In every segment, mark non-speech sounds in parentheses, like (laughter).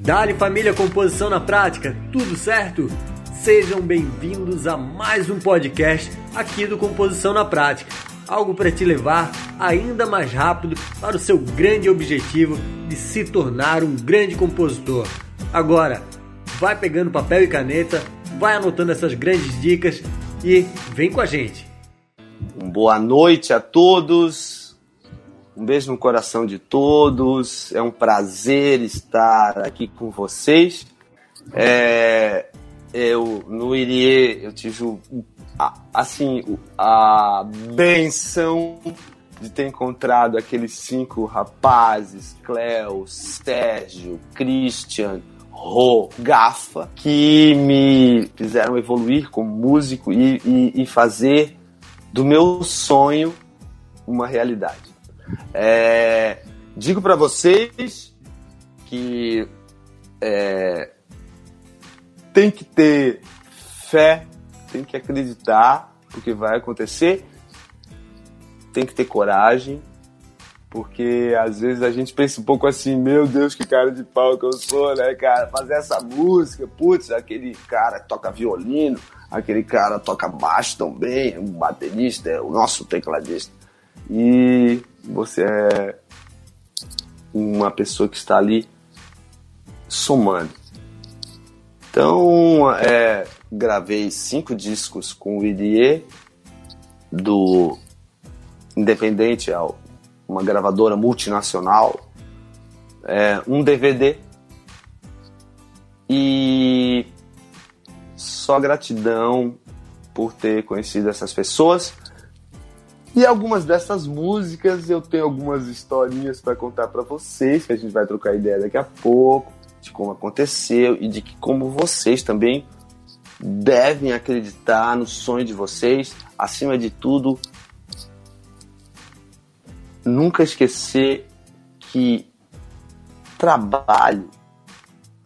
Dali família Composição na Prática, tudo certo? Sejam bem-vindos a mais um podcast aqui do Composição na Prática. Algo para te levar ainda mais rápido para o seu grande objetivo de se tornar um grande compositor. Agora, vai pegando papel e caneta, vai anotando essas grandes dicas e vem com a gente. Boa noite a todos. Um beijo no coração de todos. É um prazer estar aqui com vocês. É, eu no Irie eu tive assim a benção de ter encontrado aqueles cinco rapazes, Cleo, Sérgio, Christian, Rô, Gafa, que me fizeram evoluir como músico e, e, e fazer do meu sonho uma realidade. É, digo para vocês que é, tem que ter fé, tem que acreditar no que vai acontecer, tem que ter coragem, porque às vezes a gente pensa um pouco assim, meu Deus, que cara de pau que eu sou, né, cara? Fazer essa música, putz, aquele cara toca violino, aquele cara toca baixo também, um baterista, é o nosso tecladista. E você é uma pessoa que está ali somando. Então, é, gravei cinco discos com o IDE, do Independente, uma gravadora multinacional, é, um DVD e só gratidão por ter conhecido essas pessoas. E algumas dessas músicas eu tenho algumas historinhas para contar para vocês, que a gente vai trocar ideia daqui a pouco, de como aconteceu e de que como vocês também devem acreditar no sonho de vocês, acima de tudo, nunca esquecer que trabalho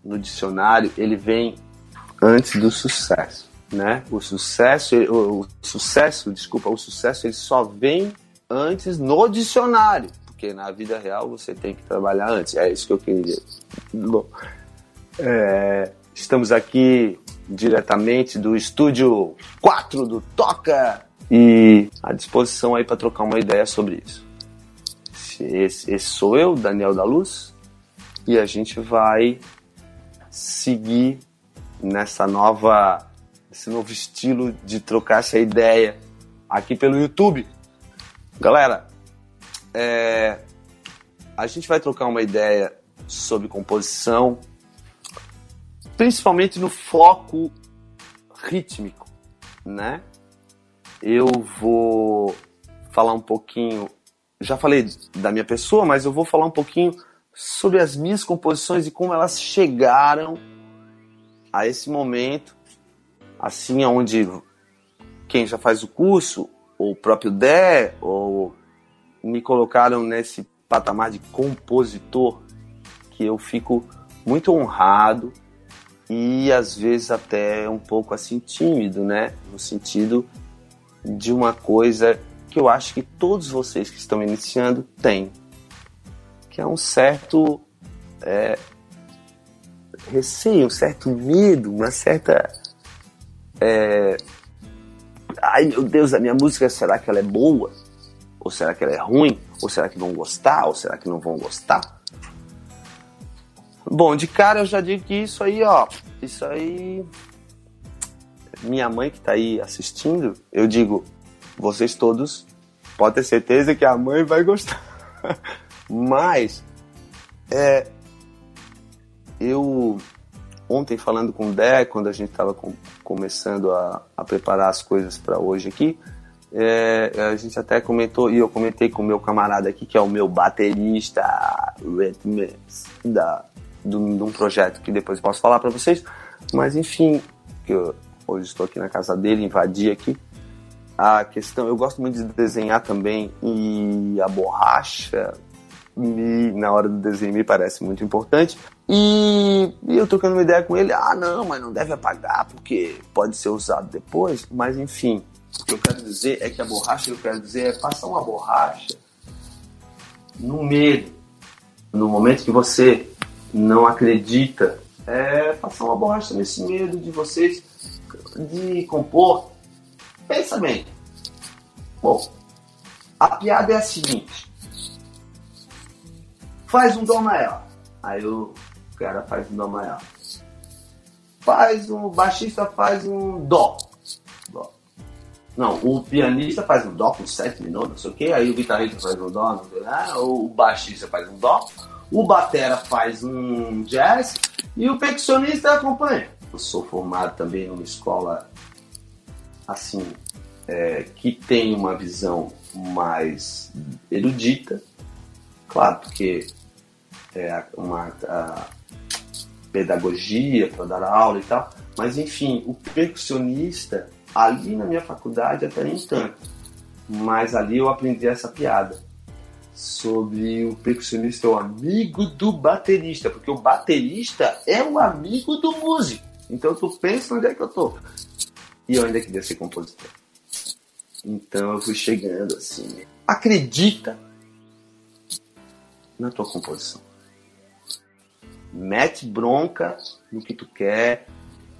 no dicionário ele vem antes do sucesso, né? O sucesso, o, o sucesso, desculpa, o sucesso ele só vem antes no dicionário, porque na vida real você tem que trabalhar antes. É isso que eu queria dizer. Bom, é, estamos aqui diretamente do estúdio 4 do Toca e à disposição aí para trocar uma ideia sobre isso. Esse, esse sou eu, Daniel da Luz, e a gente vai seguir nessa nova, esse novo estilo de trocar essa ideia aqui pelo YouTube. Galera, é, a gente vai trocar uma ideia sobre composição, principalmente no foco rítmico, né? Eu vou falar um pouquinho, já falei da minha pessoa, mas eu vou falar um pouquinho sobre as minhas composições e como elas chegaram a esse momento, assim, onde quem já faz o curso, ou o próprio Dé, ou me colocaram nesse patamar de compositor, que eu fico muito honrado e às vezes até um pouco assim tímido, né? No sentido de uma coisa que eu acho que todos vocês que estão iniciando têm, que é um certo é, receio, um certo medo, uma certa. É... Ai meu Deus, a minha música, será que ela é boa? Ou será que ela é ruim? Ou será que vão gostar? Ou será que não vão gostar? Bom, de cara eu já digo que isso aí, ó, isso aí. Minha mãe que tá aí assistindo, eu digo, vocês todos podem ter certeza que a mãe vai gostar. (laughs) Mas, é, eu ontem falando com o Dé, quando a gente com, começando a, a, preparar as coisas para hoje aqui, é, a gente até comentou, e eu comentei com o meu camarada aqui, que é o meu baterista da, de um projeto que depois posso falar para vocês, mas enfim, eu, hoje estou aqui na casa dele, invadi aqui. A questão, eu gosto muito de desenhar também e a borracha me, na hora do desenho me parece muito importante. E, e, eu trocando uma ideia com ele, ah não, mas não deve apagar porque pode ser usado depois. Mas enfim, o que eu quero dizer é que a borracha eu quero dizer é passar uma borracha no medo. No momento que você não acredita, é passar uma borracha nesse medo de vocês de compor. Pensa bem. Bom, a piada é a seguinte. Faz um dó maior. Aí o cara faz um dó maior. Faz um. O baixista faz um dó. dó. Não, o pianista faz um dó com sete minutos, não sei o quê. Aí o guitarrista faz um dó, não sei lá. O baixista faz um dó. O batera faz um jazz. E o percussionista acompanha. Eu sou formado também numa escola assim é, que tem uma visão mais erudita, claro, porque é uma pedagogia para dar aula e tal, mas enfim, o percussionista ali na minha faculdade até nem tanto, mas ali eu aprendi essa piada sobre o percussionista é o amigo do baterista, porque o baterista é o amigo do músico. Então tu pensa onde é que eu tô. E eu ainda queria ser compositor. Então eu fui chegando assim. Acredita na tua composição. Mete bronca no que tu quer.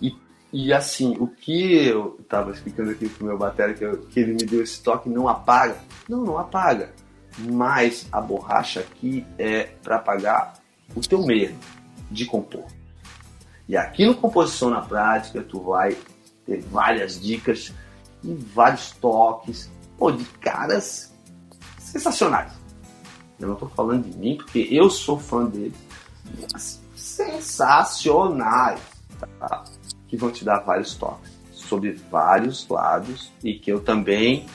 E, e assim, o que eu estava explicando aqui pro meu batera, que, que ele me deu esse toque, não apaga. Não, não apaga. Mas a borracha aqui é para apagar o teu medo de compor. E aqui no Composição na Prática, tu vai ter várias dicas e vários toques, pô, de caras sensacionais. Eu não estou falando de mim, porque eu sou fã deles. Mas sensacionais, tá? Que vão te dar vários toques sobre vários lados e que eu também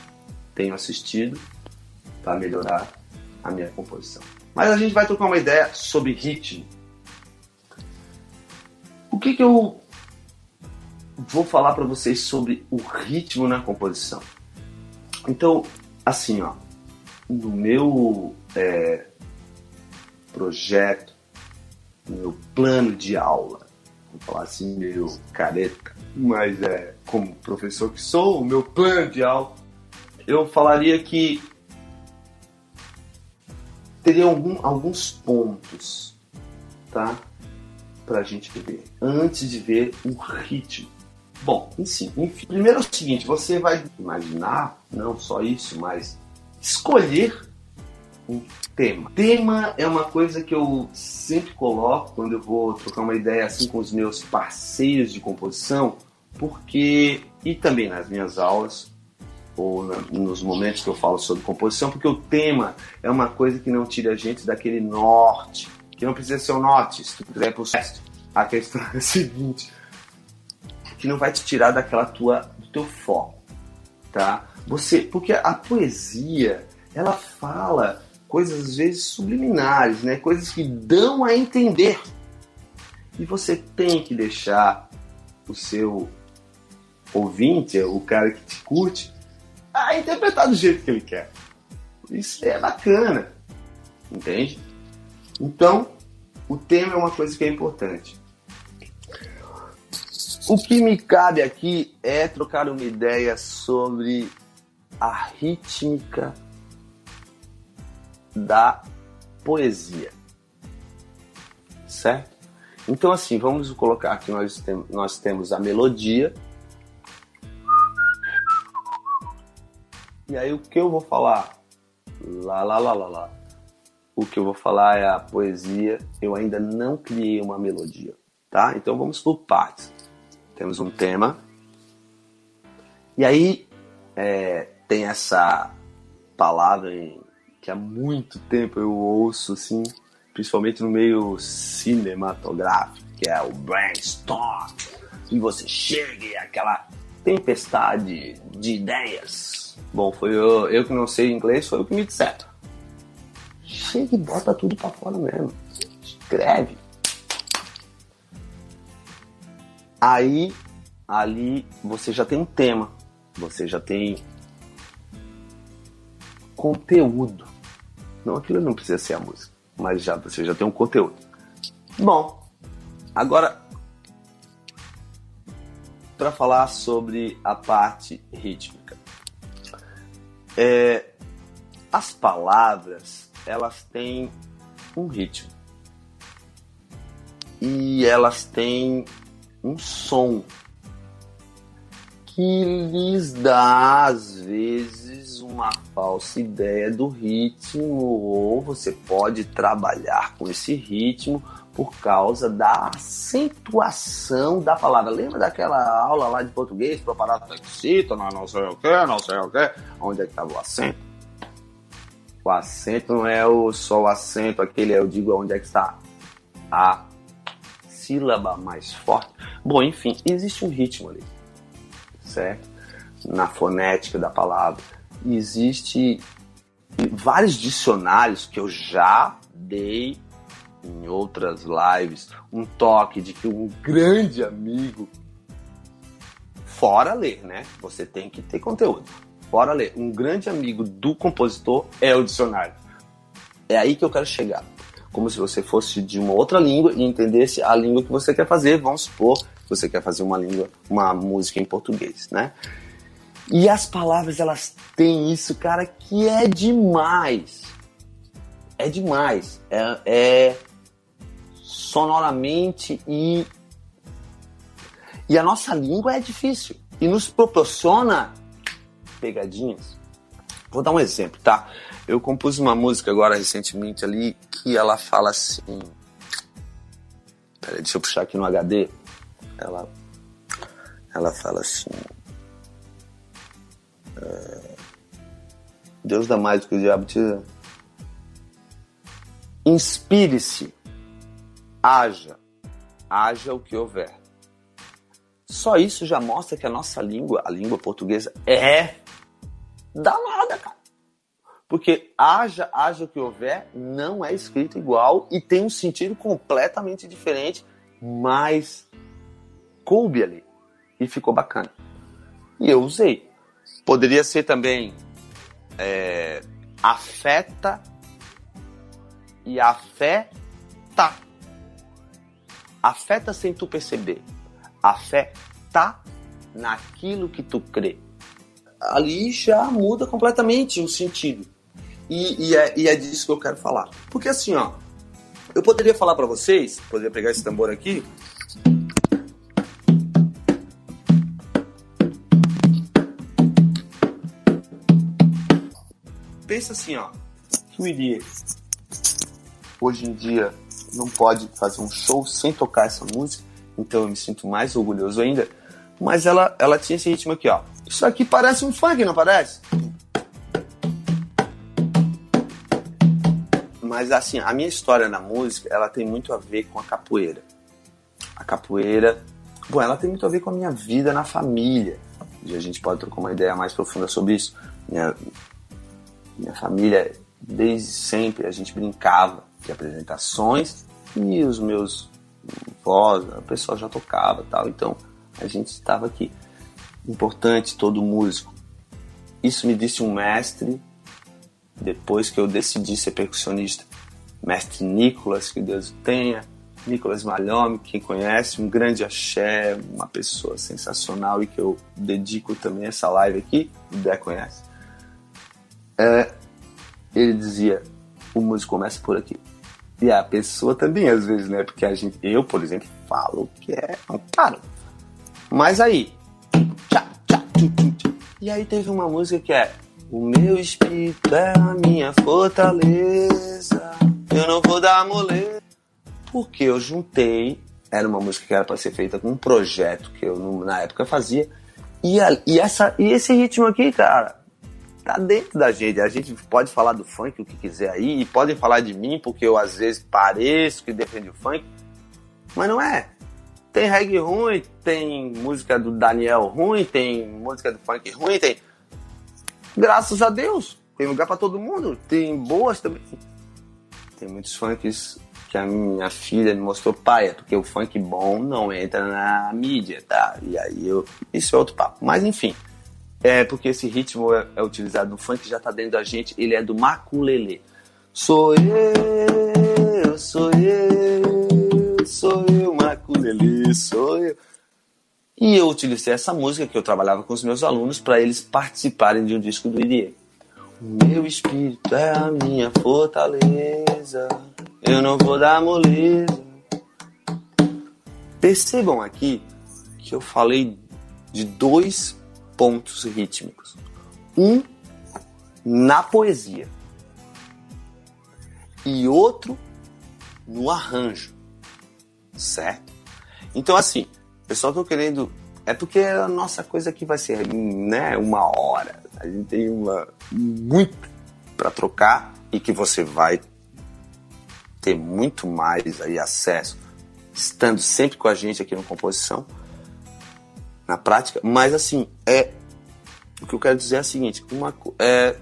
tenho assistido para melhorar a minha composição. Mas a gente vai trocar uma ideia sobre ritmo. O que, que eu vou falar para vocês sobre o ritmo na composição. Então, assim, ó, no meu é, projeto, meu plano de aula, vou falar assim meio careta, mas é como professor que sou, o meu plano de aula, eu falaria que teria algum, alguns pontos, tá? Pra gente ver, antes de ver o ritmo. Bom, enfim, enfim, primeiro é o seguinte, você vai imaginar, não só isso, mas escolher um tema. Tema é uma coisa que eu sempre coloco quando eu vou trocar uma ideia assim com os meus parceiros de composição, porque e também nas minhas aulas ou na, nos momentos que eu falo sobre composição, porque o tema é uma coisa que não tira a gente daquele norte, que não precisa ser o norte, se tu quiser pro resto. A questão é a seguinte, que não vai te tirar daquela tua do teu foco, tá? Você, porque a poesia, ela fala coisas às vezes subliminares, né? Coisas que dão a entender. E você tem que deixar o seu ouvinte, o cara que te curte, a interpretar do jeito que ele quer. Isso é bacana, entende? Então, o tema é uma coisa que é importante. O que me cabe aqui é trocar uma ideia sobre a rítmica da poesia. Certo? Então, assim, vamos colocar aqui: nós, tem, nós temos a melodia. E aí, o que eu vou falar? Lá, lá, lá, lá, lá. O que eu vou falar é a poesia. Eu ainda não criei uma melodia, tá? Então, vamos por partes temos um tema. E aí é, tem essa palavra em, que há muito tempo eu ouço, assim, principalmente no meio cinematográfico, que é o brainstorm. E você chega aquela tempestade de ideias. Bom, foi eu, eu que não sei inglês, foi o que me disseram. Chega e bota tudo pra fora mesmo. Escreve. Aí, ali, você já tem um tema, você já tem conteúdo. Não, aquilo não precisa ser a música, mas já você já tem um conteúdo. Bom, agora para falar sobre a parte rítmica. É, as palavras elas têm um ritmo. e elas têm um som que lhes dá, às vezes, uma falsa ideia do ritmo, ou você pode trabalhar com esse ritmo por causa da acentuação da palavra. Lembra daquela aula lá de português, preparado flexito, não, não sei o que, não sei o que, onde é que estava o acento? O acento não é o, só o acento, aquele, eu digo onde é que está a sílaba mais forte. Bom, enfim, existe um ritmo ali, certo? Na fonética da palavra. Existe vários dicionários que eu já dei em outras lives um toque de que um grande amigo, fora ler, né? Você tem que ter conteúdo. Fora ler, um grande amigo do compositor é o dicionário. É aí que eu quero chegar. Como se você fosse de uma outra língua e entendesse a língua que você quer fazer. Vamos supor que você quer fazer uma língua, uma música em português, né? E as palavras, elas têm isso, cara, que é demais. É demais. É, é, sonoramente e e a nossa língua é difícil e nos proporciona pegadinhas. Vou dar um exemplo, tá? Eu compus uma música agora recentemente ali que ela fala assim. Peraí, deixa eu puxar aqui no HD. Ela, ela fala assim. É, Deus dá mais do que o diabo tira. Inspire-se haja, haja o que houver. Só isso já mostra que a nossa língua, a língua portuguesa, é danada, cara. Porque haja, haja o que houver, não é escrito igual e tem um sentido completamente diferente, mas coube ali e ficou bacana. E eu usei. Poderia ser também é, afeta e afeta afeta sem tu perceber. A fé tá naquilo que tu crê. Ali já muda completamente o sentido. E, e, é, e é disso que eu quero falar. Porque assim, ó, eu poderia falar para vocês, poderia pegar esse tambor aqui. Pensa assim, ó, iria hoje em dia não pode fazer um show sem tocar essa música, então eu me sinto mais orgulhoso ainda. Mas ela, ela tinha esse ritmo aqui, ó. Isso aqui parece um funk, não parece? Mas assim, a minha história na música, ela tem muito a ver com a capoeira. A capoeira, bom, ela tem muito a ver com a minha vida na família. E a gente pode trocar uma ideia mais profunda sobre isso. Minha, minha família, desde sempre, a gente brincava de apresentações e os meus voz, o pessoal já tocava tal, então a gente estava aqui. Importante todo músico. Isso me disse um mestre depois que eu decidi ser percussionista. Mestre Nicolas, que Deus tenha. Nicolas Malhome, quem conhece, um grande axé, uma pessoa sensacional e que eu dedico também essa live aqui, o Dé conhece. É, ele dizia: o músico começa por aqui. E a pessoa também, às vezes, né? Porque a gente, eu, por exemplo, falo que é um caro. Mas aí. Tchá, tchá, tchu. E aí teve uma música que é O meu espírito é a minha fortaleza. Eu não vou dar moleza. Porque eu juntei. Era uma música que era para ser feita com um projeto que eu na época fazia. E, a, e, essa, e esse ritmo aqui, cara, tá dentro da gente. A gente pode falar do funk o que quiser aí, e podem falar de mim, porque eu às vezes pareço que defendo o funk, mas não é. Tem reggae ruim, tem música do Daniel ruim, tem música do funk ruim, tem. Graças a Deus, tem lugar para todo mundo, tem boas também. Tem muitos funks que a minha filha me mostrou, pai, é porque o funk bom não entra na mídia, tá? E aí eu. Isso é outro papo. Mas enfim. É porque esse ritmo é, é utilizado no funk, já tá dentro da gente, ele é do maculelê. Sou eu, sou eu, sou eu, maculelê, sou eu. E eu utilizei essa música que eu trabalhava com os meus alunos para eles participarem de um disco do IDE. O meu espírito é a minha fortaleza, eu não vou dar moleza. Percebam aqui que eu falei de dois pontos rítmicos. Um na poesia e outro no arranjo, certo? Então, assim, eu só tô querendo. É porque a nossa coisa aqui vai ser, né, uma hora. A gente tem uma muito para trocar e que você vai ter muito mais aí acesso, estando sempre com a gente aqui no Composição, na prática. Mas assim, é o que eu quero dizer é o seguinte: uma, é,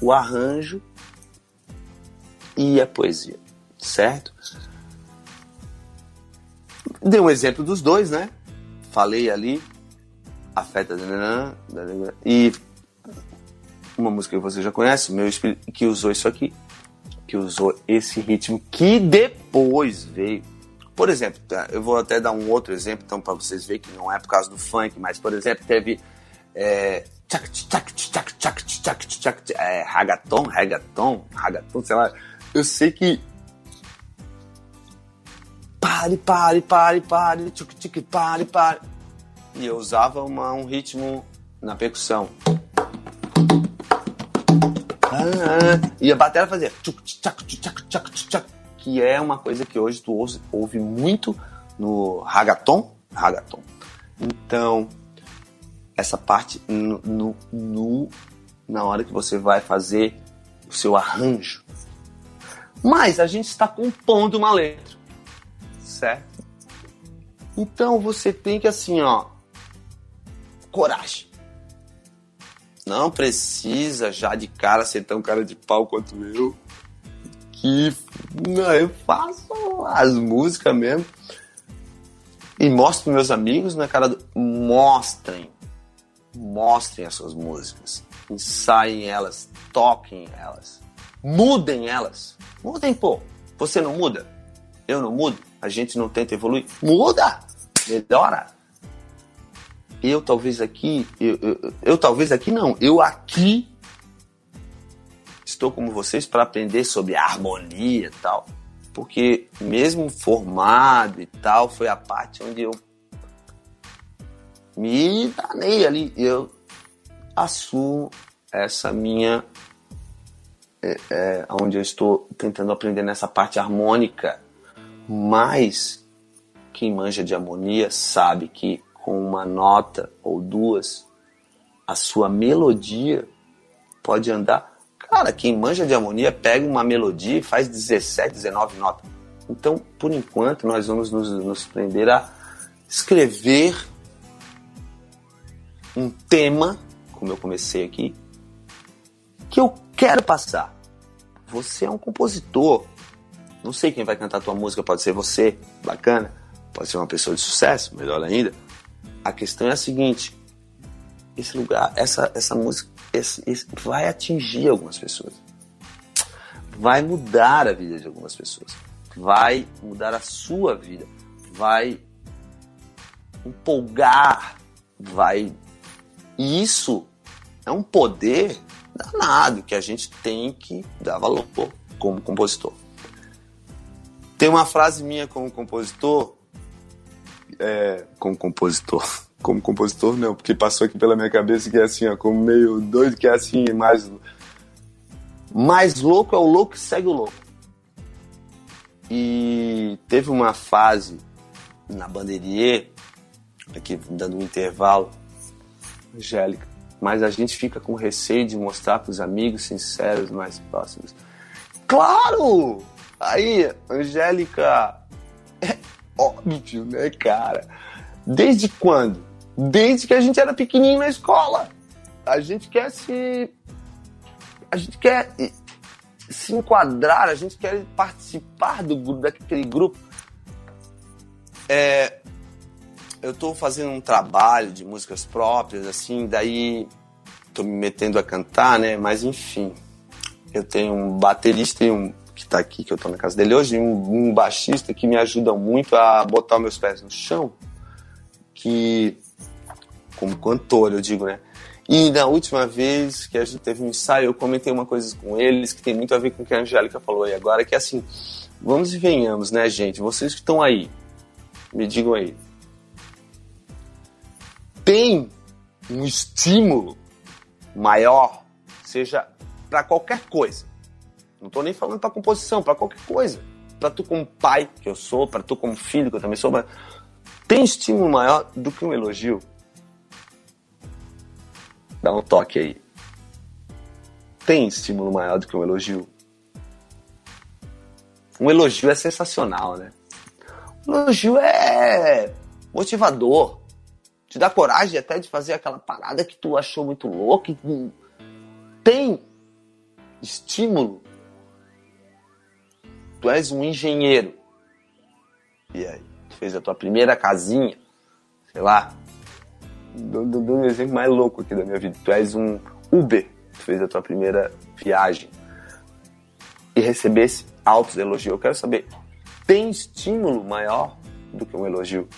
o arranjo e a poesia, certo? Dei um exemplo dos dois, né? Falei ali, afeta e uma música que você já conhece, meu espírito, que usou isso aqui, que usou esse ritmo que depois veio. Por exemplo, tá, eu vou até dar um outro exemplo, então, para vocês verem que não é por causa do funk, mas, por exemplo, teve é, é, ragaton, ragaton, ragaton, sei lá. Eu sei que pare, pare, pare, pare, tic, tic, pare, pare. E eu usava uma, um ritmo na percussão. E a bateria fazia que é uma coisa que hoje tu ouve, ouve muito no ragaton, ragaton. Então, essa parte no, no, no, na hora que você vai fazer o seu arranjo. Mas a gente está compondo uma letra, certo? Então você tem que assim, ó, coragem. Não precisa já de cara ser tão cara de pau quanto eu. Que não, eu faço as músicas mesmo. E mostro para meus amigos na cara. Mostrem mostrem as suas músicas, ensaiem elas, toquem elas, mudem elas. Mudem, pô. Você não muda? Eu não mudo? A gente não tenta evoluir? Muda! Melhora! Eu talvez aqui, eu, eu, eu talvez aqui não, eu aqui estou como vocês para aprender sobre harmonia e tal. Porque mesmo formado e tal, foi a parte onde eu me danei ali. Eu assumo essa minha. É, é, onde eu estou tentando aprender nessa parte harmônica. Mas quem manja de harmonia sabe que com uma nota ou duas, a sua melodia pode andar. Cara, quem manja de harmonia pega uma melodia e faz 17, 19 notas. Então, por enquanto, nós vamos nos, nos prender a escrever um tema, como eu comecei aqui, que eu quero passar. Você é um compositor. Não sei quem vai cantar a tua música, pode ser você, bacana. Pode ser uma pessoa de sucesso, melhor ainda. A questão é a seguinte: esse lugar, essa, essa música, esse, esse, vai atingir algumas pessoas. Vai mudar a vida de algumas pessoas. Vai mudar a sua vida. Vai empolgar. Vai e isso é um poder danado que a gente tem que dar valor como compositor. Tem uma frase minha como compositor, é, como compositor, (laughs) como compositor não, porque passou aqui pela minha cabeça que é assim, ó, como meio doido, que é assim, mais, mais louco é o louco que segue o louco. E teve uma fase na Bandeirinha, aqui dando um intervalo, Angélica, mas a gente fica com receio de mostrar para os amigos sinceros mais próximos. Claro! Aí, Angélica, é óbvio, né, cara? Desde quando? Desde que a gente era pequenininho na escola. A gente quer se. A gente quer se enquadrar, a gente quer participar do, daquele grupo. É, eu tô fazendo um trabalho de músicas próprias, assim, daí tô me metendo a cantar, né? Mas enfim, eu tenho um baterista e um que tá aqui, que eu tô na casa dele hoje, e um, um baixista que me ajudam muito a botar meus pés no chão, que como cantor, eu digo, né? E na última vez que a gente teve um ensaio, eu comentei uma coisa com eles que tem muito a ver com o que a Angélica falou aí agora, que é assim, vamos e venhamos, né, gente? Vocês que estão aí, me digam aí. Tem um estímulo maior, seja para qualquer coisa. Não estou nem falando para composição, para qualquer coisa. Para tu como pai, que eu sou, para tu como filho, que eu também sou, mas tem estímulo maior do que um elogio? Dá um toque aí. Tem estímulo maior do que um elogio? Um elogio é sensacional, né? Um elogio é motivador. Te dá coragem até de fazer aquela parada que tu achou muito louca. Tem estímulo. Tu és um engenheiro. E aí? Tu fez a tua primeira casinha. Sei lá. Dando um exemplo mais louco aqui da minha vida. Tu és um Uber. Tu fez a tua primeira viagem. E recebesse altos elogios. Eu quero saber, tem estímulo maior do que um elogio?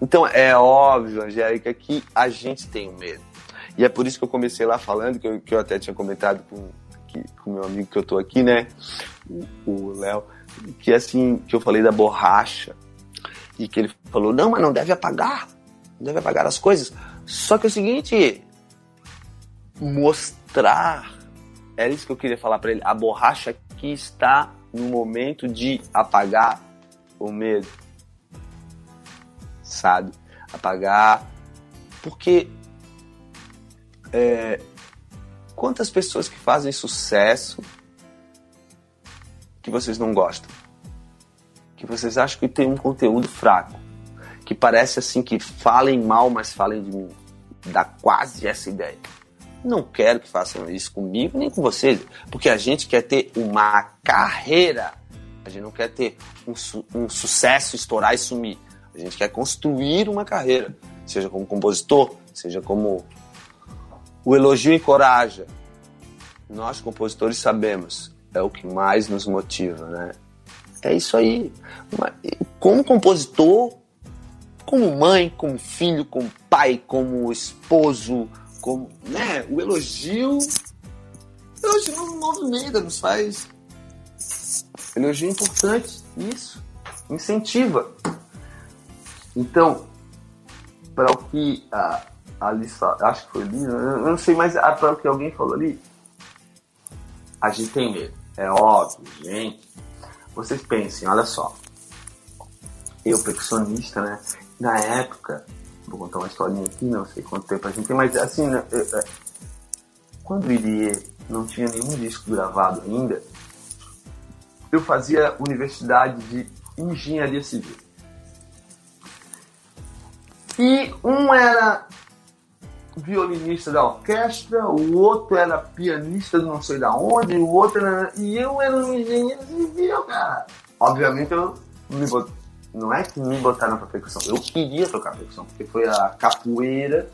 Então é óbvio, Angélica, que a gente tem um medo. E é por isso que eu comecei lá falando, que eu, que eu até tinha comentado com o meu amigo que eu tô aqui, né? O Léo, que assim, que eu falei da borracha. E que ele falou, não, mas não deve apagar. Deve apagar as coisas. Só que é o seguinte, mostrar. Era isso que eu queria falar para ele. A borracha que está no momento de apagar o medo. Sabe? Apagar. Porque é, quantas pessoas que fazem sucesso que vocês não gostam? Que vocês acham que tem um conteúdo fraco? Que parece assim que falem mal, mas falem de mim. Dá quase essa ideia. Não quero que façam isso comigo nem com vocês, porque a gente quer ter uma carreira. A gente não quer ter um, su um sucesso, estourar e sumir. A gente quer construir uma carreira, seja como compositor, seja como o elogio encoraja. Nós compositores sabemos, é o que mais nos motiva, né? É isso aí. Como compositor, como mãe, como filho, como pai, como esposo, como, né, o elogio, o elogio nos movimenta, nos faz. Elogio é importante, isso, incentiva. Então, para o que a, a acho que foi ali, eu não sei, mas para o que alguém falou ali, a gente tem medo. É óbvio, gente. Vocês pensem, olha só. Eu, percussionista, né? Na época, Vou contar uma historinha aqui, não sei quanto tempo a gente tem, mas assim, né, é, é, quando Irie não tinha nenhum disco gravado ainda, eu fazia universidade de engenharia civil. E um era violinista da orquestra, o outro era pianista de não sei da onde, o outro era. E eu era um engenheiro civil, cara. Obviamente eu me botei não é que me botaram pra percussão, eu queria tocar percussão, porque foi a capoeira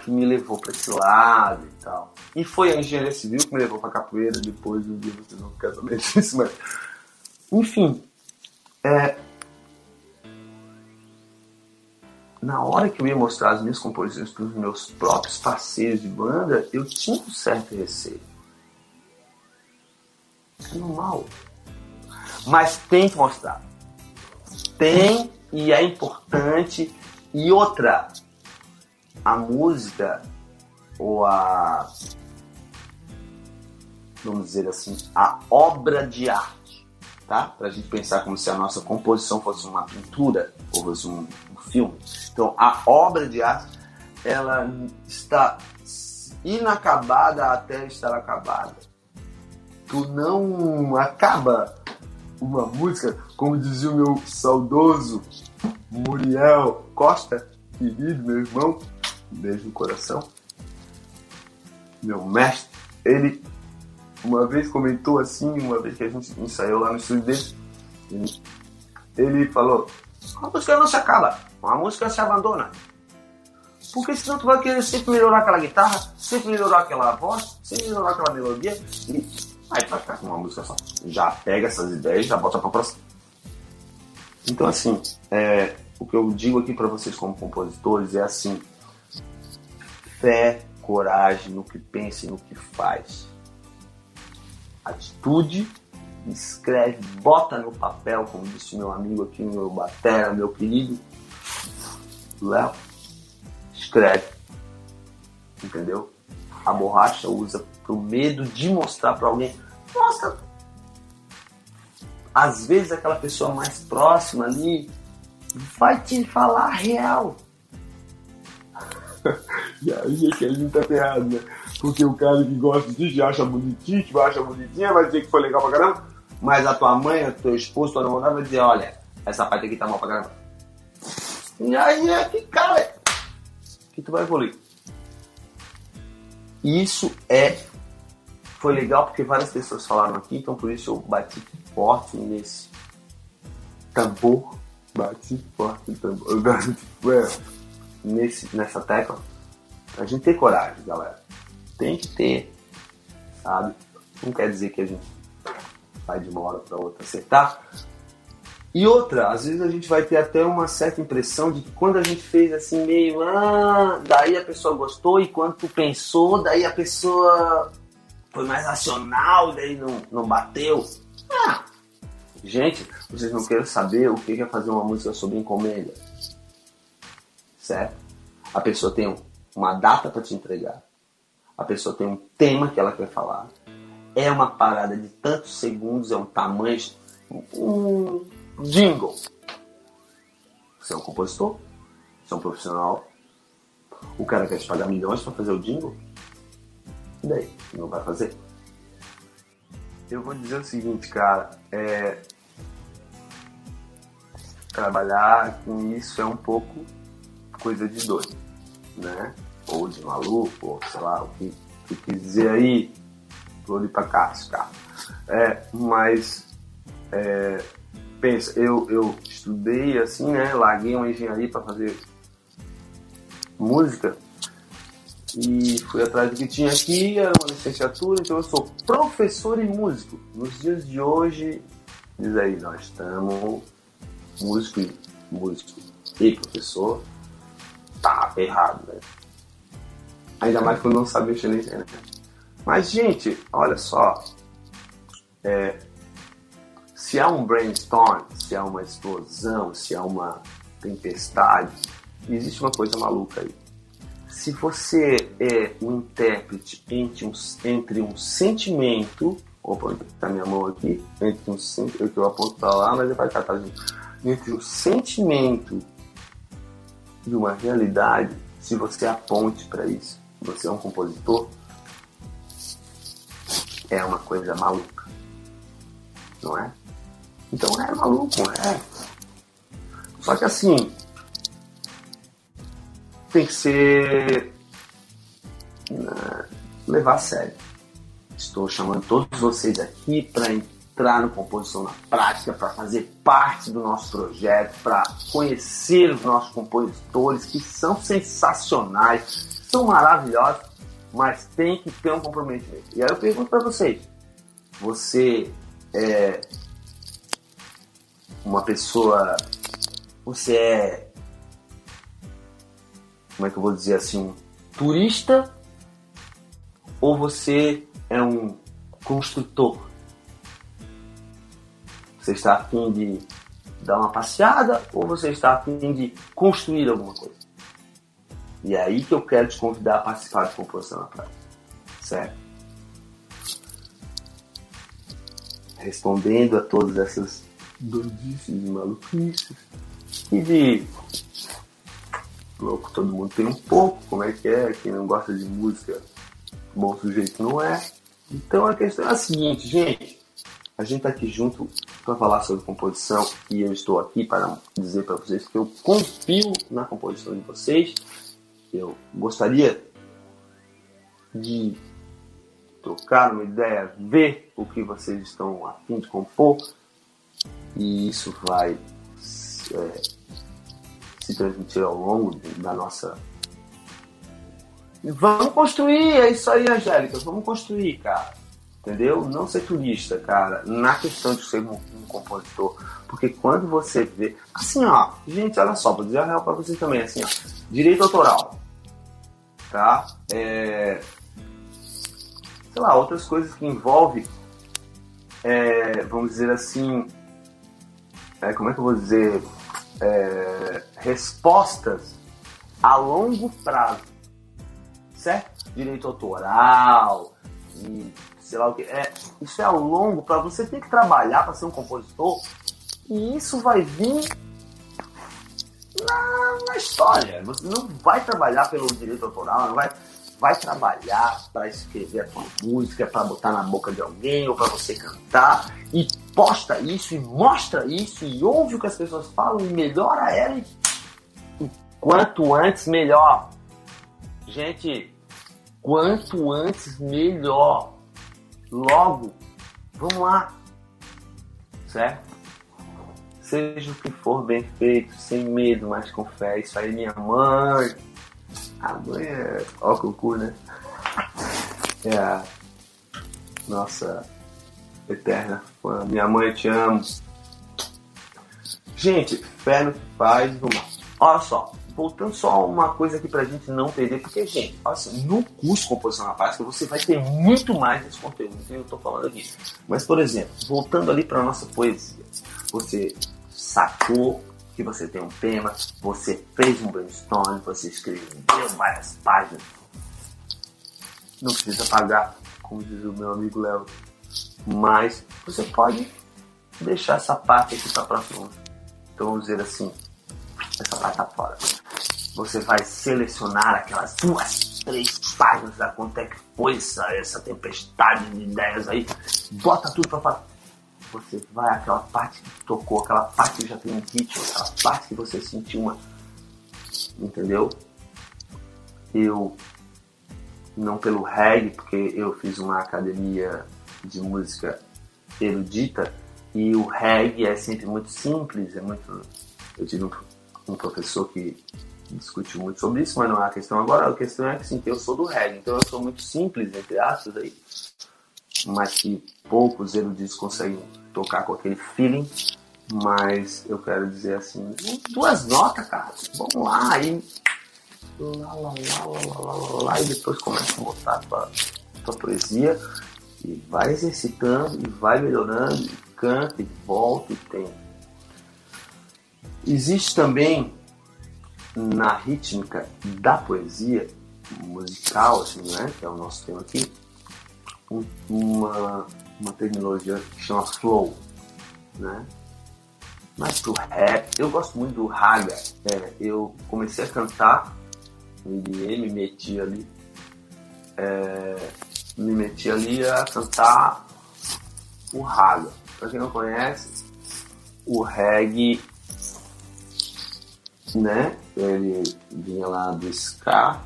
que me levou para esse lado e tal. E foi a engenharia civil que me levou pra capoeira, depois um dia vocês vão ficar sabendo disso, mas. Enfim. É... Na hora que eu ia mostrar as minhas composições para os meus próprios parceiros de banda, eu tinha um certo receio. É normal. Mas tem que mostrar tem e é importante. E outra, a música ou a vamos dizer assim, a obra de arte, tá? Para a gente pensar como se a nossa composição fosse uma pintura ou fosse um, um filme. Então, a obra de arte, ela está inacabada até estar acabada. Tu não acaba uma música, como dizia o meu saudoso Muriel Costa, querido meu irmão, beijo no coração, meu mestre, ele uma vez comentou assim, uma vez que a gente ensaiou lá no estúdio dele, ele, ele falou, a música não se acaba, a música se abandona. Porque senão tu vai querer sempre melhorar aquela guitarra, sempre melhorar aquela voz, sempre melhorar aquela melodia. E Aí vai ficar com uma música só. Já pega essas ideias e já bota pra próxima. Então, assim, é, o que eu digo aqui para vocês como compositores é assim: fé, coragem no que pensa e no que faz. Atitude escreve, bota no papel, como disse meu amigo aqui, meu batera, meu querido Léo, escreve. Entendeu? A borracha usa pro medo de mostrar para alguém. Mostra. Às vezes aquela pessoa mais próxima ali vai te falar a real. (laughs) e aí é que a gente tá ferrado, né? Porque o cara que gosta disso acha bonitinho, que acha bonitinha, vai dizer que foi legal pra caramba. Mas a tua mãe, o teu esposo, tua namorada vai dizer, olha, essa parte aqui tá mal pra caramba. E aí é que, cara, que tu vai evoluir. Isso é. Foi legal porque várias pessoas falaram aqui, então por isso eu bati forte nesse tambor. Bati forte tambor. É, nesse, nessa tecla. A gente ter coragem, galera. Tem que ter, sabe? Não quer dizer que a gente vai de uma hora para outra acertar. E outra, às vezes a gente vai ter até uma certa impressão de que quando a gente fez assim meio, ah, daí a pessoa gostou e quando tu pensou, daí a pessoa foi mais racional, daí não, não bateu. Ah, gente, vocês não querem saber o que é fazer uma música sobre encomenda, certo? A pessoa tem uma data para te entregar, a pessoa tem um tema que ela quer falar, é uma parada de tantos segundos, é um tamanho, um jingle. Você é um compositor, você é um profissional, o cara quer te pagar milhões para fazer o jingle, e daí? Não vai fazer? Eu vou dizer o seguinte, cara, é... trabalhar com isso é um pouco coisa de doido, né? Ou de maluco, ou sei lá, o que, que quis dizer aí, vou ali pra cara. É, mas é, pensa, eu, eu estudei assim, né? Larguei uma engenharia para fazer música e fui atrás do que tinha aqui, era uma licenciatura, então eu sou professor e músico. Nos dias de hoje, diz aí, nós estamos músico e músico e professor, tá errado, né? Ainda mais quando não sabe mexer na internet. Mas, gente, olha só. É, se há um brainstorm, se há uma explosão, se há uma tempestade, existe uma coisa maluca aí. Se você é um intérprete entre um, entre um sentimento, opa, tá minha mão aqui, entre um sentimento, eu aponto para lá, mas é para cá, tá, gente? Entre um sentimento e uma realidade, se você aponte para isso, você é um compositor, é uma coisa maluca. Não é? Então é maluco, é. Só que assim, tem que ser. Né, levar a sério. Estou chamando todos vocês aqui para entrar no Composição na Prática, para fazer parte do nosso projeto, para conhecer os nossos compositores que são sensacionais, são maravilhosos mas tem que ter um comprometimento. E aí eu pergunto para vocês: você é uma pessoa. Você é. Como é que eu vou dizer assim? Um turista? Ou você é um construtor? Você está afim de dar uma passeada ou você está afim de construir alguma coisa? E é aí que eu quero te convidar a participar de Composição na Praia. Certo? Respondendo a todas essas doidices e maluquices. E de louco todo mundo tem um pouco, como é que é? Quem não gosta de música, bom sujeito não é. Então a questão é a seguinte, gente. A gente está aqui junto para falar sobre composição e eu estou aqui para dizer para vocês que eu confio na composição de vocês eu gostaria de trocar uma ideia, ver o que vocês estão a fim de compor e isso vai se transmitir ao longo da nossa. Vamos construir, é isso aí, Angélica, vamos construir, cara. Entendeu? Não ser turista, cara, na questão de ser um, um compositor. Porque quando você vê. Assim, ó, gente, olha só, vou dizer a real pra vocês também, assim, ó. Direito autoral tá? É, sei lá, outras coisas que envolvem é, vamos dizer assim, é, como é que eu vou dizer, é, respostas a longo prazo, certo? Direito autoral e sei lá o que. É, isso é a longo prazo. Você tem que trabalhar para ser um compositor e isso vai vir na, na, história. Você não vai trabalhar pelo direito autoral, não vai, vai trabalhar para escrever a sua música, para botar na boca de alguém ou para você cantar e posta isso e mostra isso e ouve o que as pessoas falam e melhora ela e, quanto antes melhor. Gente, quanto antes melhor. Logo, vamos lá. Certo? Seja o que for bem feito, sem medo, mas com fé. Isso aí, minha mãe. A mãe é. Ó, cucu, né? É a nossa eterna fã. Minha mãe, eu te amo. Gente, fé no que faz, vamos lá. Olha só, voltando só uma coisa aqui pra gente não perder, porque, gente, assim, no curso Composição na Prática você vai ter muito mais desse conteúdo que eu tô falando aqui. Mas, por exemplo, voltando ali pra nossa poesia, você sacou que você tem um tema, você fez um brainstorm, você escreveu várias páginas. Não precisa pagar, como diz o meu amigo Léo, mas você pode deixar essa parte aqui para próxima. Então vamos dizer assim, essa parte tá fora. Você vai selecionar aquelas duas, três páginas da quanto é que foi essa, essa tempestade de ideias aí, bota tudo para fora você vai aquela parte que tocou, aquela parte que já tem um ritmo, aquela parte que você sentiu uma. Entendeu? Eu, não pelo reggae, porque eu fiz uma academia de música erudita e o reggae é sempre muito simples, é muito. Eu tive um, um professor que discutiu muito sobre isso, mas não é a questão agora. A questão é que sim, eu sou do reggae, então eu sou muito simples, entre aspas, aí, mas que poucos eruditos conseguem tocar com aquele feeling, mas eu quero dizer assim, duas notas, cara, vamos lá, aí lá, lá, lá, lá, lá, lá, e depois começa a botar tua, tua poesia e vai exercitando e vai melhorando, e canta e volta e tem. Existe também na rítmica da poesia musical, assim, né, que é o nosso tema aqui, uma, uma terminologia que chama flow, né? Mas pro rap, eu gosto muito do raga. É, eu comecei a cantar IDM, me meti ali, é, me meti ali a cantar o raga. Pra quem não conhece, o reggae, né? Ele vinha lá do ska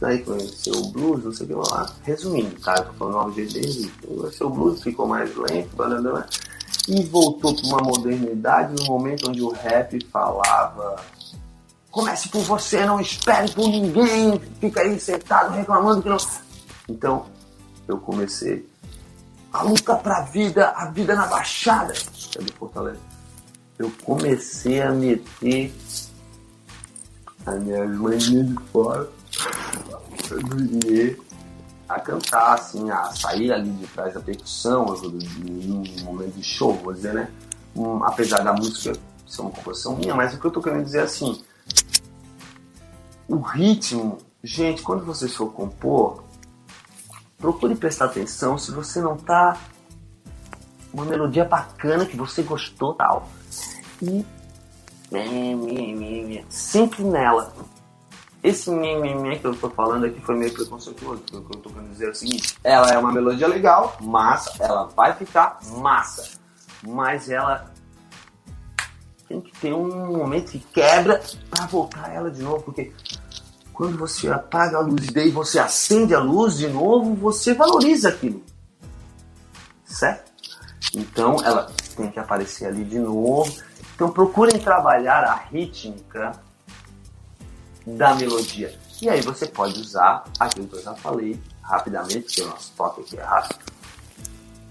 Daí conheceu o blues, não sei o que lá. Resumindo, tá? Eu tô falando o jeito dele. Conheceu o blues, ficou mais lento, blá, e voltou para uma modernidade no momento onde o rap falava comece por você, não espere por ninguém, fica aí sentado reclamando que não. Então, eu comecei a luta pra vida, a vida na baixada, é do Fortaleza. Eu comecei a meter as minhas manhãs de fora do a cantar, assim, a sair ali de trás da percussão, num momento de show, vou dizer, né? Um, apesar da música ser uma composição minha, mas o que eu tô querendo dizer é assim, o ritmo, gente, quando você for compor, procure prestar atenção se você não tá uma melodia bacana que você gostou tal. E sempre nela. Esse mimimi que eu tô falando aqui foi meio preconceituoso. O que eu tô querendo dizer é o seguinte: ela é uma melodia legal, massa, ela vai ficar massa, mas ela tem que ter um momento que quebra para voltar ela de novo, porque quando você apaga a luz e você acende a luz de novo, você valoriza aquilo, certo? Então ela tem que aparecer ali de novo então procurem trabalhar a rítmica da melodia. E aí você pode usar aquilo que eu já falei rapidamente, porque o nosso toque aqui é rápido.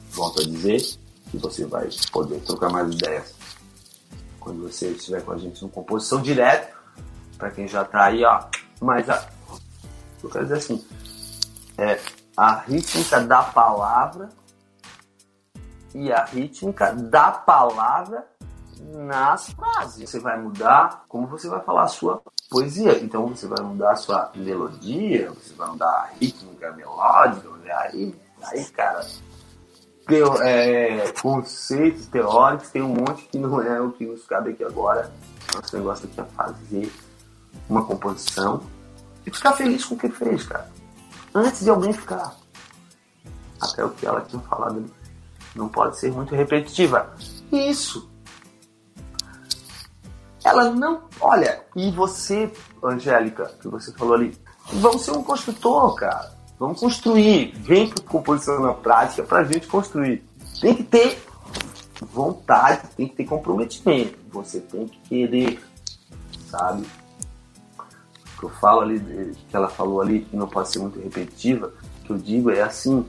Volto a dizer que você vai poder trocar mais ideias quando você estiver com a gente no composição direto, para quem já está aí, ó. Mas a, eu quero dizer assim, é a rítmica da palavra e a rítmica da palavra nas frases. Você vai mudar como você vai falar a sua poesia. Então você vai mudar a sua melodia, você vai mudar a rítmica, melódica, aí, aí cara, teo, é, conceitos teóricos, tem um monte que não é o que nos cabe aqui agora. Nosso negócio aqui é fazer uma composição e ficar feliz com o que fez, cara. Antes de alguém ficar. Até o que ela tinha falado ali. Não pode ser muito repetitiva. Isso. Ela não. Olha, e você, Angélica, que você falou ali, vamos ser um construtor, cara. Vamos construir. Vem para composição na prática para a gente construir. Tem que ter vontade, tem que ter comprometimento. Você tem que querer, sabe? O que eu falo ali, que ela falou ali, que não pode ser muito repetitiva, que eu digo é assim,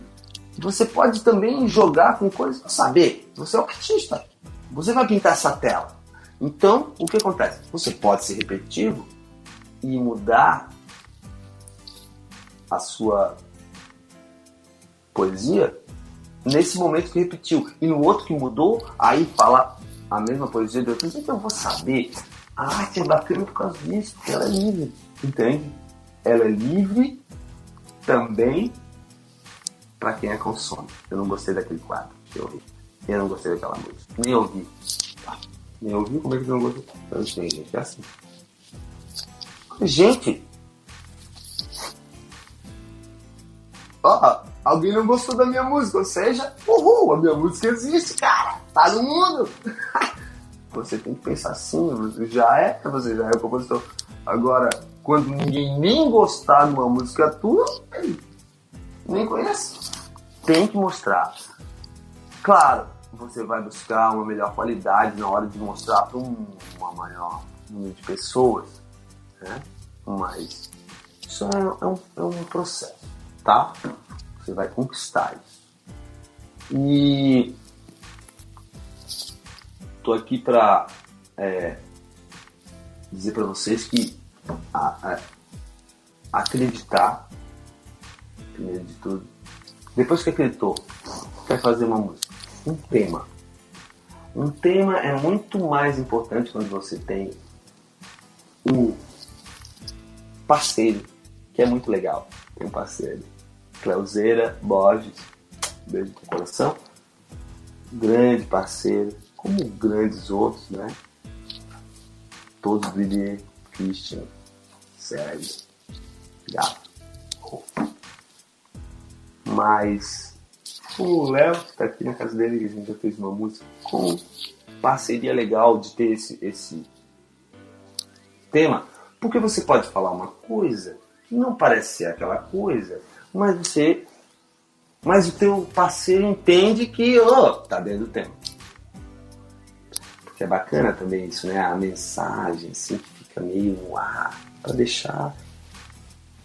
você pode também jogar com coisas saber. Você é o artista. Você vai pintar essa tela. Então, o que acontece? Você pode ser repetitivo e mudar a sua poesia nesse momento que repetiu. E no outro que mudou, aí fala a mesma poesia de outro. Então eu vou saber. A arte é bacana por causa disso, porque ela é livre. Entende? Ela é livre também para quem a consome. Eu não gostei daquele quadro que eu ouvi. Eu não gostei daquela música. Nem ouvi. Nem ouvi? Como é que não gostei? Eu sei, gente. É assim. Gente! Ó, alguém não gostou da minha música, ou seja, uhul, a minha música existe, cara. Tá no mundo. (laughs) você tem que pensar assim, você já é, você já é o compositor. Agora, quando ninguém nem gostar de uma música tua, nem conhece tem que mostrar. Claro, você vai buscar uma melhor qualidade na hora de mostrar para um, uma maior número de pessoas, né? Mas isso é, é, um, é um processo, tá? Você vai conquistar isso. E tô aqui para é, dizer para vocês que a, a, acreditar, primeiro de tudo, depois que acreditou, quer fazer uma música, um tema. Um tema é muito mais importante quando você tem um parceiro, que é muito legal. Tem um parceiro. Cleuseira Borges, beijo no coração. Grande parceiro, como grandes outros, né? Todos Didier, Christian, Sérgio, Gato. Mas o Léo, que tá aqui na casa dele, a gente já fez uma música com parceria legal de ter esse, esse tema. Porque você pode falar uma coisa que não parece ser aquela coisa, mas você. Mas o teu parceiro entende que, oh, tá dentro do tema. Porque é bacana também isso, né? A mensagem, assim, que fica meio no ar, pra deixar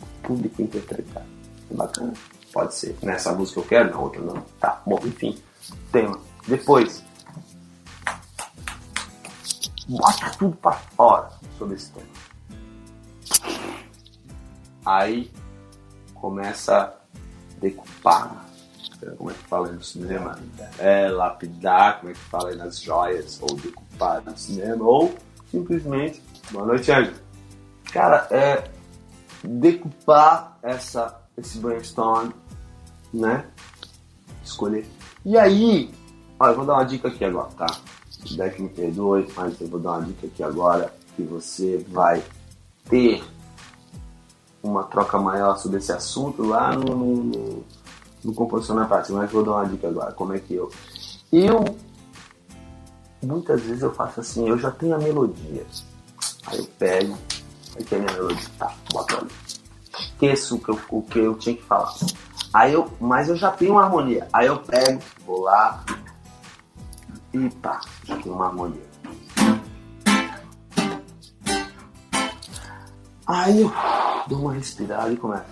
o público interpretar. É bacana. Pode ser. Nessa música eu quero, na outra não. Tá, bom, enfim. Tema. Depois. Bota tudo pra fora sobre esse tema. Aí começa a decupar. Como é que fala no cinema? É, lapidar, como é que fala aí nas joias, ou decupar no cinema, ou simplesmente. Boa noite, Anjo. Cara, é decupar essa esse brainstorm, né? Escolher. E aí, olha, eu vou dar uma dica aqui agora, tá? Deve me perdoe, mas eu vou dar uma dica aqui agora que você vai ter uma troca maior sobre esse assunto lá no, no, no Composição na Prática, mas vou dar uma dica agora, como é que eu... Eu, muitas vezes eu faço assim, eu já tenho a melodia, aí eu pego, aí tem a minha melodia, tá, bota ali esqueço o que, eu, o que eu tinha que falar. Aí eu, mas eu já tenho uma harmonia. Aí eu pego, vou lá e pá, já tenho uma harmonia. Aí eu dou uma respirada e começo.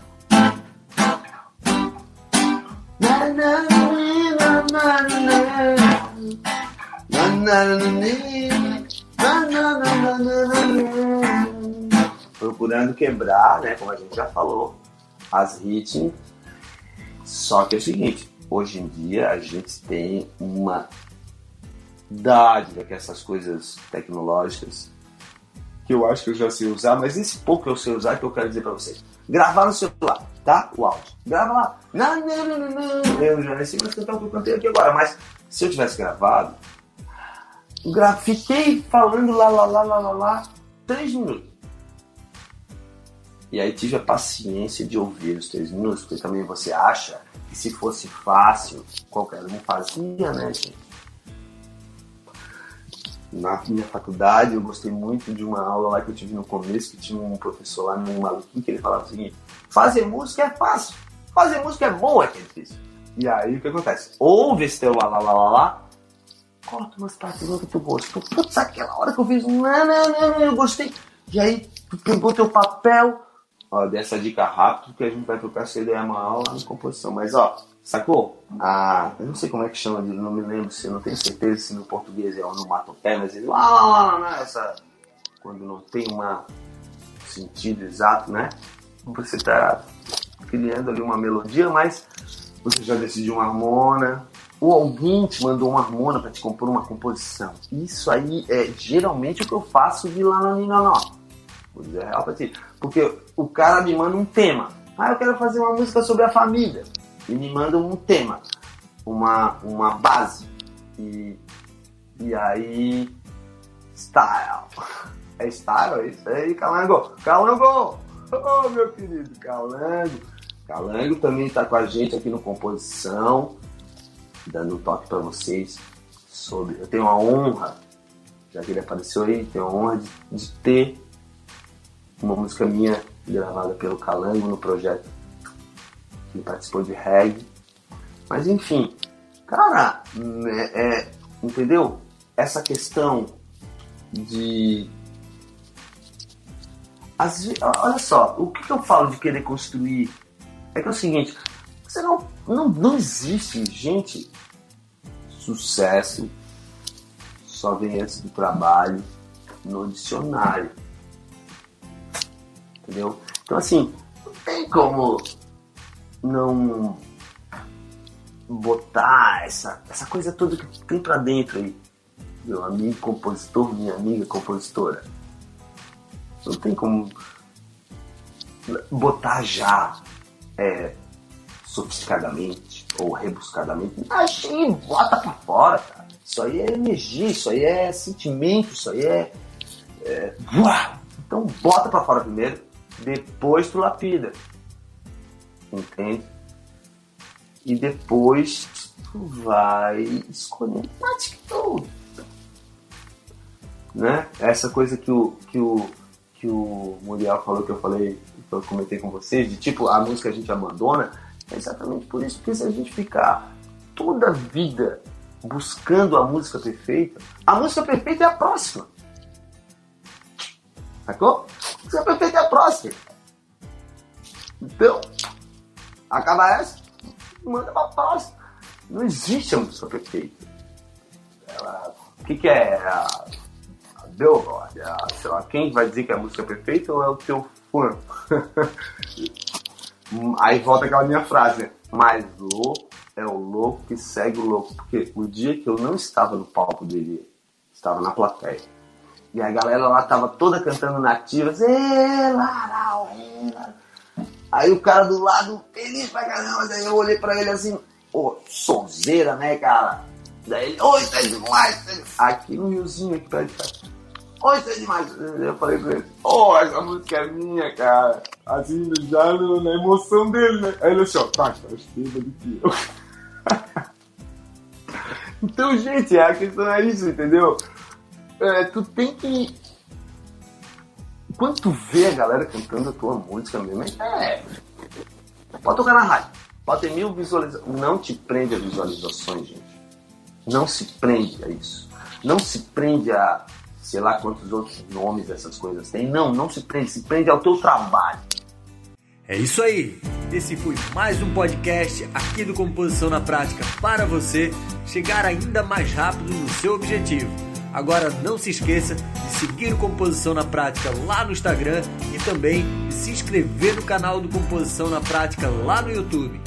procurando quebrar, né, como a gente já falou, as ritmos. Só que é o seguinte, hoje em dia a gente tem uma dádiva que essas coisas tecnológicas que eu acho que eu já sei usar, mas esse pouco que eu sei usar que eu quero dizer para vocês. Gravar no celular, tá? O áudio. Grava lá. Não, não, não, não. Eu já nem sei mais cantar o que eu cantei aqui agora, mas se eu tivesse gravado, gra fiquei falando lá, lá, lá, lá, lá, lá, três minutos. E aí tive a paciência de ouvir os três minutos, porque também você acha que se fosse fácil, qualquer um fazia, né, gente? na minha faculdade, eu gostei muito de uma aula lá que eu tive no começo, que tinha um professor lá, um maluquinho, que ele falava o seguinte, fazer música é fácil, fazer música é bom é que é difícil. E aí o que acontece? Ouve esse teu lá, lá, lá, lá, lá, corta umas partes que tu gostou. Putz, aquela hora que eu fiz, não, não, não, não, eu gostei. E aí tu pegou teu papel, ó, dessa dica rápida, que a gente vai trocar essa ideia maior lá na composição. Mas ó, Sacou? Ah, eu não sei como é que chama, não me lembro, se não tenho certeza se no português é onomatopeia, mas ele lá, lá, lá, lá, essa, quando não tem um sentido exato, né? Você está criando ali uma melodia, mas você já decidiu uma harmona, ou alguém te mandou uma harmona para te compor uma composição. Isso aí é geralmente o que eu faço de lá no Ninanó. Vou dizer real pra ti. Porque o cara me manda um tema. Ah, eu quero fazer uma música sobre a família e me mandam um tema, uma, uma base. E, e aí, style. (laughs) É style, é isso aí, Calango. Calango! Oh, meu querido Calango. Calango também está com a gente aqui no Composição, dando um toque para vocês sobre. Eu tenho a honra, já que ele apareceu aí, tenho a honra de, de ter uma música minha gravada pelo Calango no projeto que participou de reggae. Mas enfim, cara, é, é, entendeu? Essa questão de. As, olha só, o que, que eu falo de querer construir? É que é o seguinte, você não, não, não existe, gente, sucesso só vem antes do trabalho no dicionário. Entendeu? Então assim, não tem como não botar essa, essa coisa toda que tem pra dentro aí. Meu amigo compositor, minha amiga compositora. Não tem como botar já é, sofisticadamente ou rebuscadamente. Achei, bota pra fora, cara. Isso aí é energia, isso aí é sentimento, isso aí é. é então bota pra fora primeiro, depois tu lapida entende? E depois tu vai escolher prática tudo. Né? Essa coisa que o, que o, que o Muriel falou, que eu falei, que eu comentei com vocês, de tipo, a música a gente abandona, é exatamente por isso, porque se a gente ficar toda a vida buscando a música perfeita, a música perfeita é a próxima. Sacou? Música perfeita é a próxima. Então, Acaba essa, manda pra próxima. Não existe a música perfeita. O que, que é a, a Billboard? A, sei lá, quem vai dizer que é a música perfeita ou é o teu fã? (laughs) Aí volta aquela minha frase? Mais louco é o louco que segue o louco. Porque o dia que eu não estava no palco dele, estava na plateia. E a galera lá tava toda cantando nativas. Larau. Aí o cara do lado, feliz pra caramba, daí eu olhei pra ele assim, ô, oh, sonzeira, né, cara? Daí ele, oi, tá demais. Aqui no riozinho aqui perto de casa. Oi, tá demais. Eu falei pra ele, ô, oh, essa música é minha, cara. Assim, já na emoção dele, né? Aí ele assim, ó, tá, tá, chega do que eu. (laughs) então, gente, a questão é isso, entendeu? É, tu tem que quando tu vê a galera cantando a tua música mesmo, é. Pode tocar na rádio. Pode ter mil visualizações. Não te prende a visualizações, gente. Não se prende a isso. Não se prende a sei lá quantos outros nomes essas coisas tem. Não, não se prende. Se prende ao teu trabalho. É isso aí. Esse foi mais um podcast aqui do Composição na Prática para você chegar ainda mais rápido no seu objetivo. Agora não se esqueça de seguir o Composição na Prática lá no Instagram e também de se inscrever no canal do Composição na Prática lá no YouTube.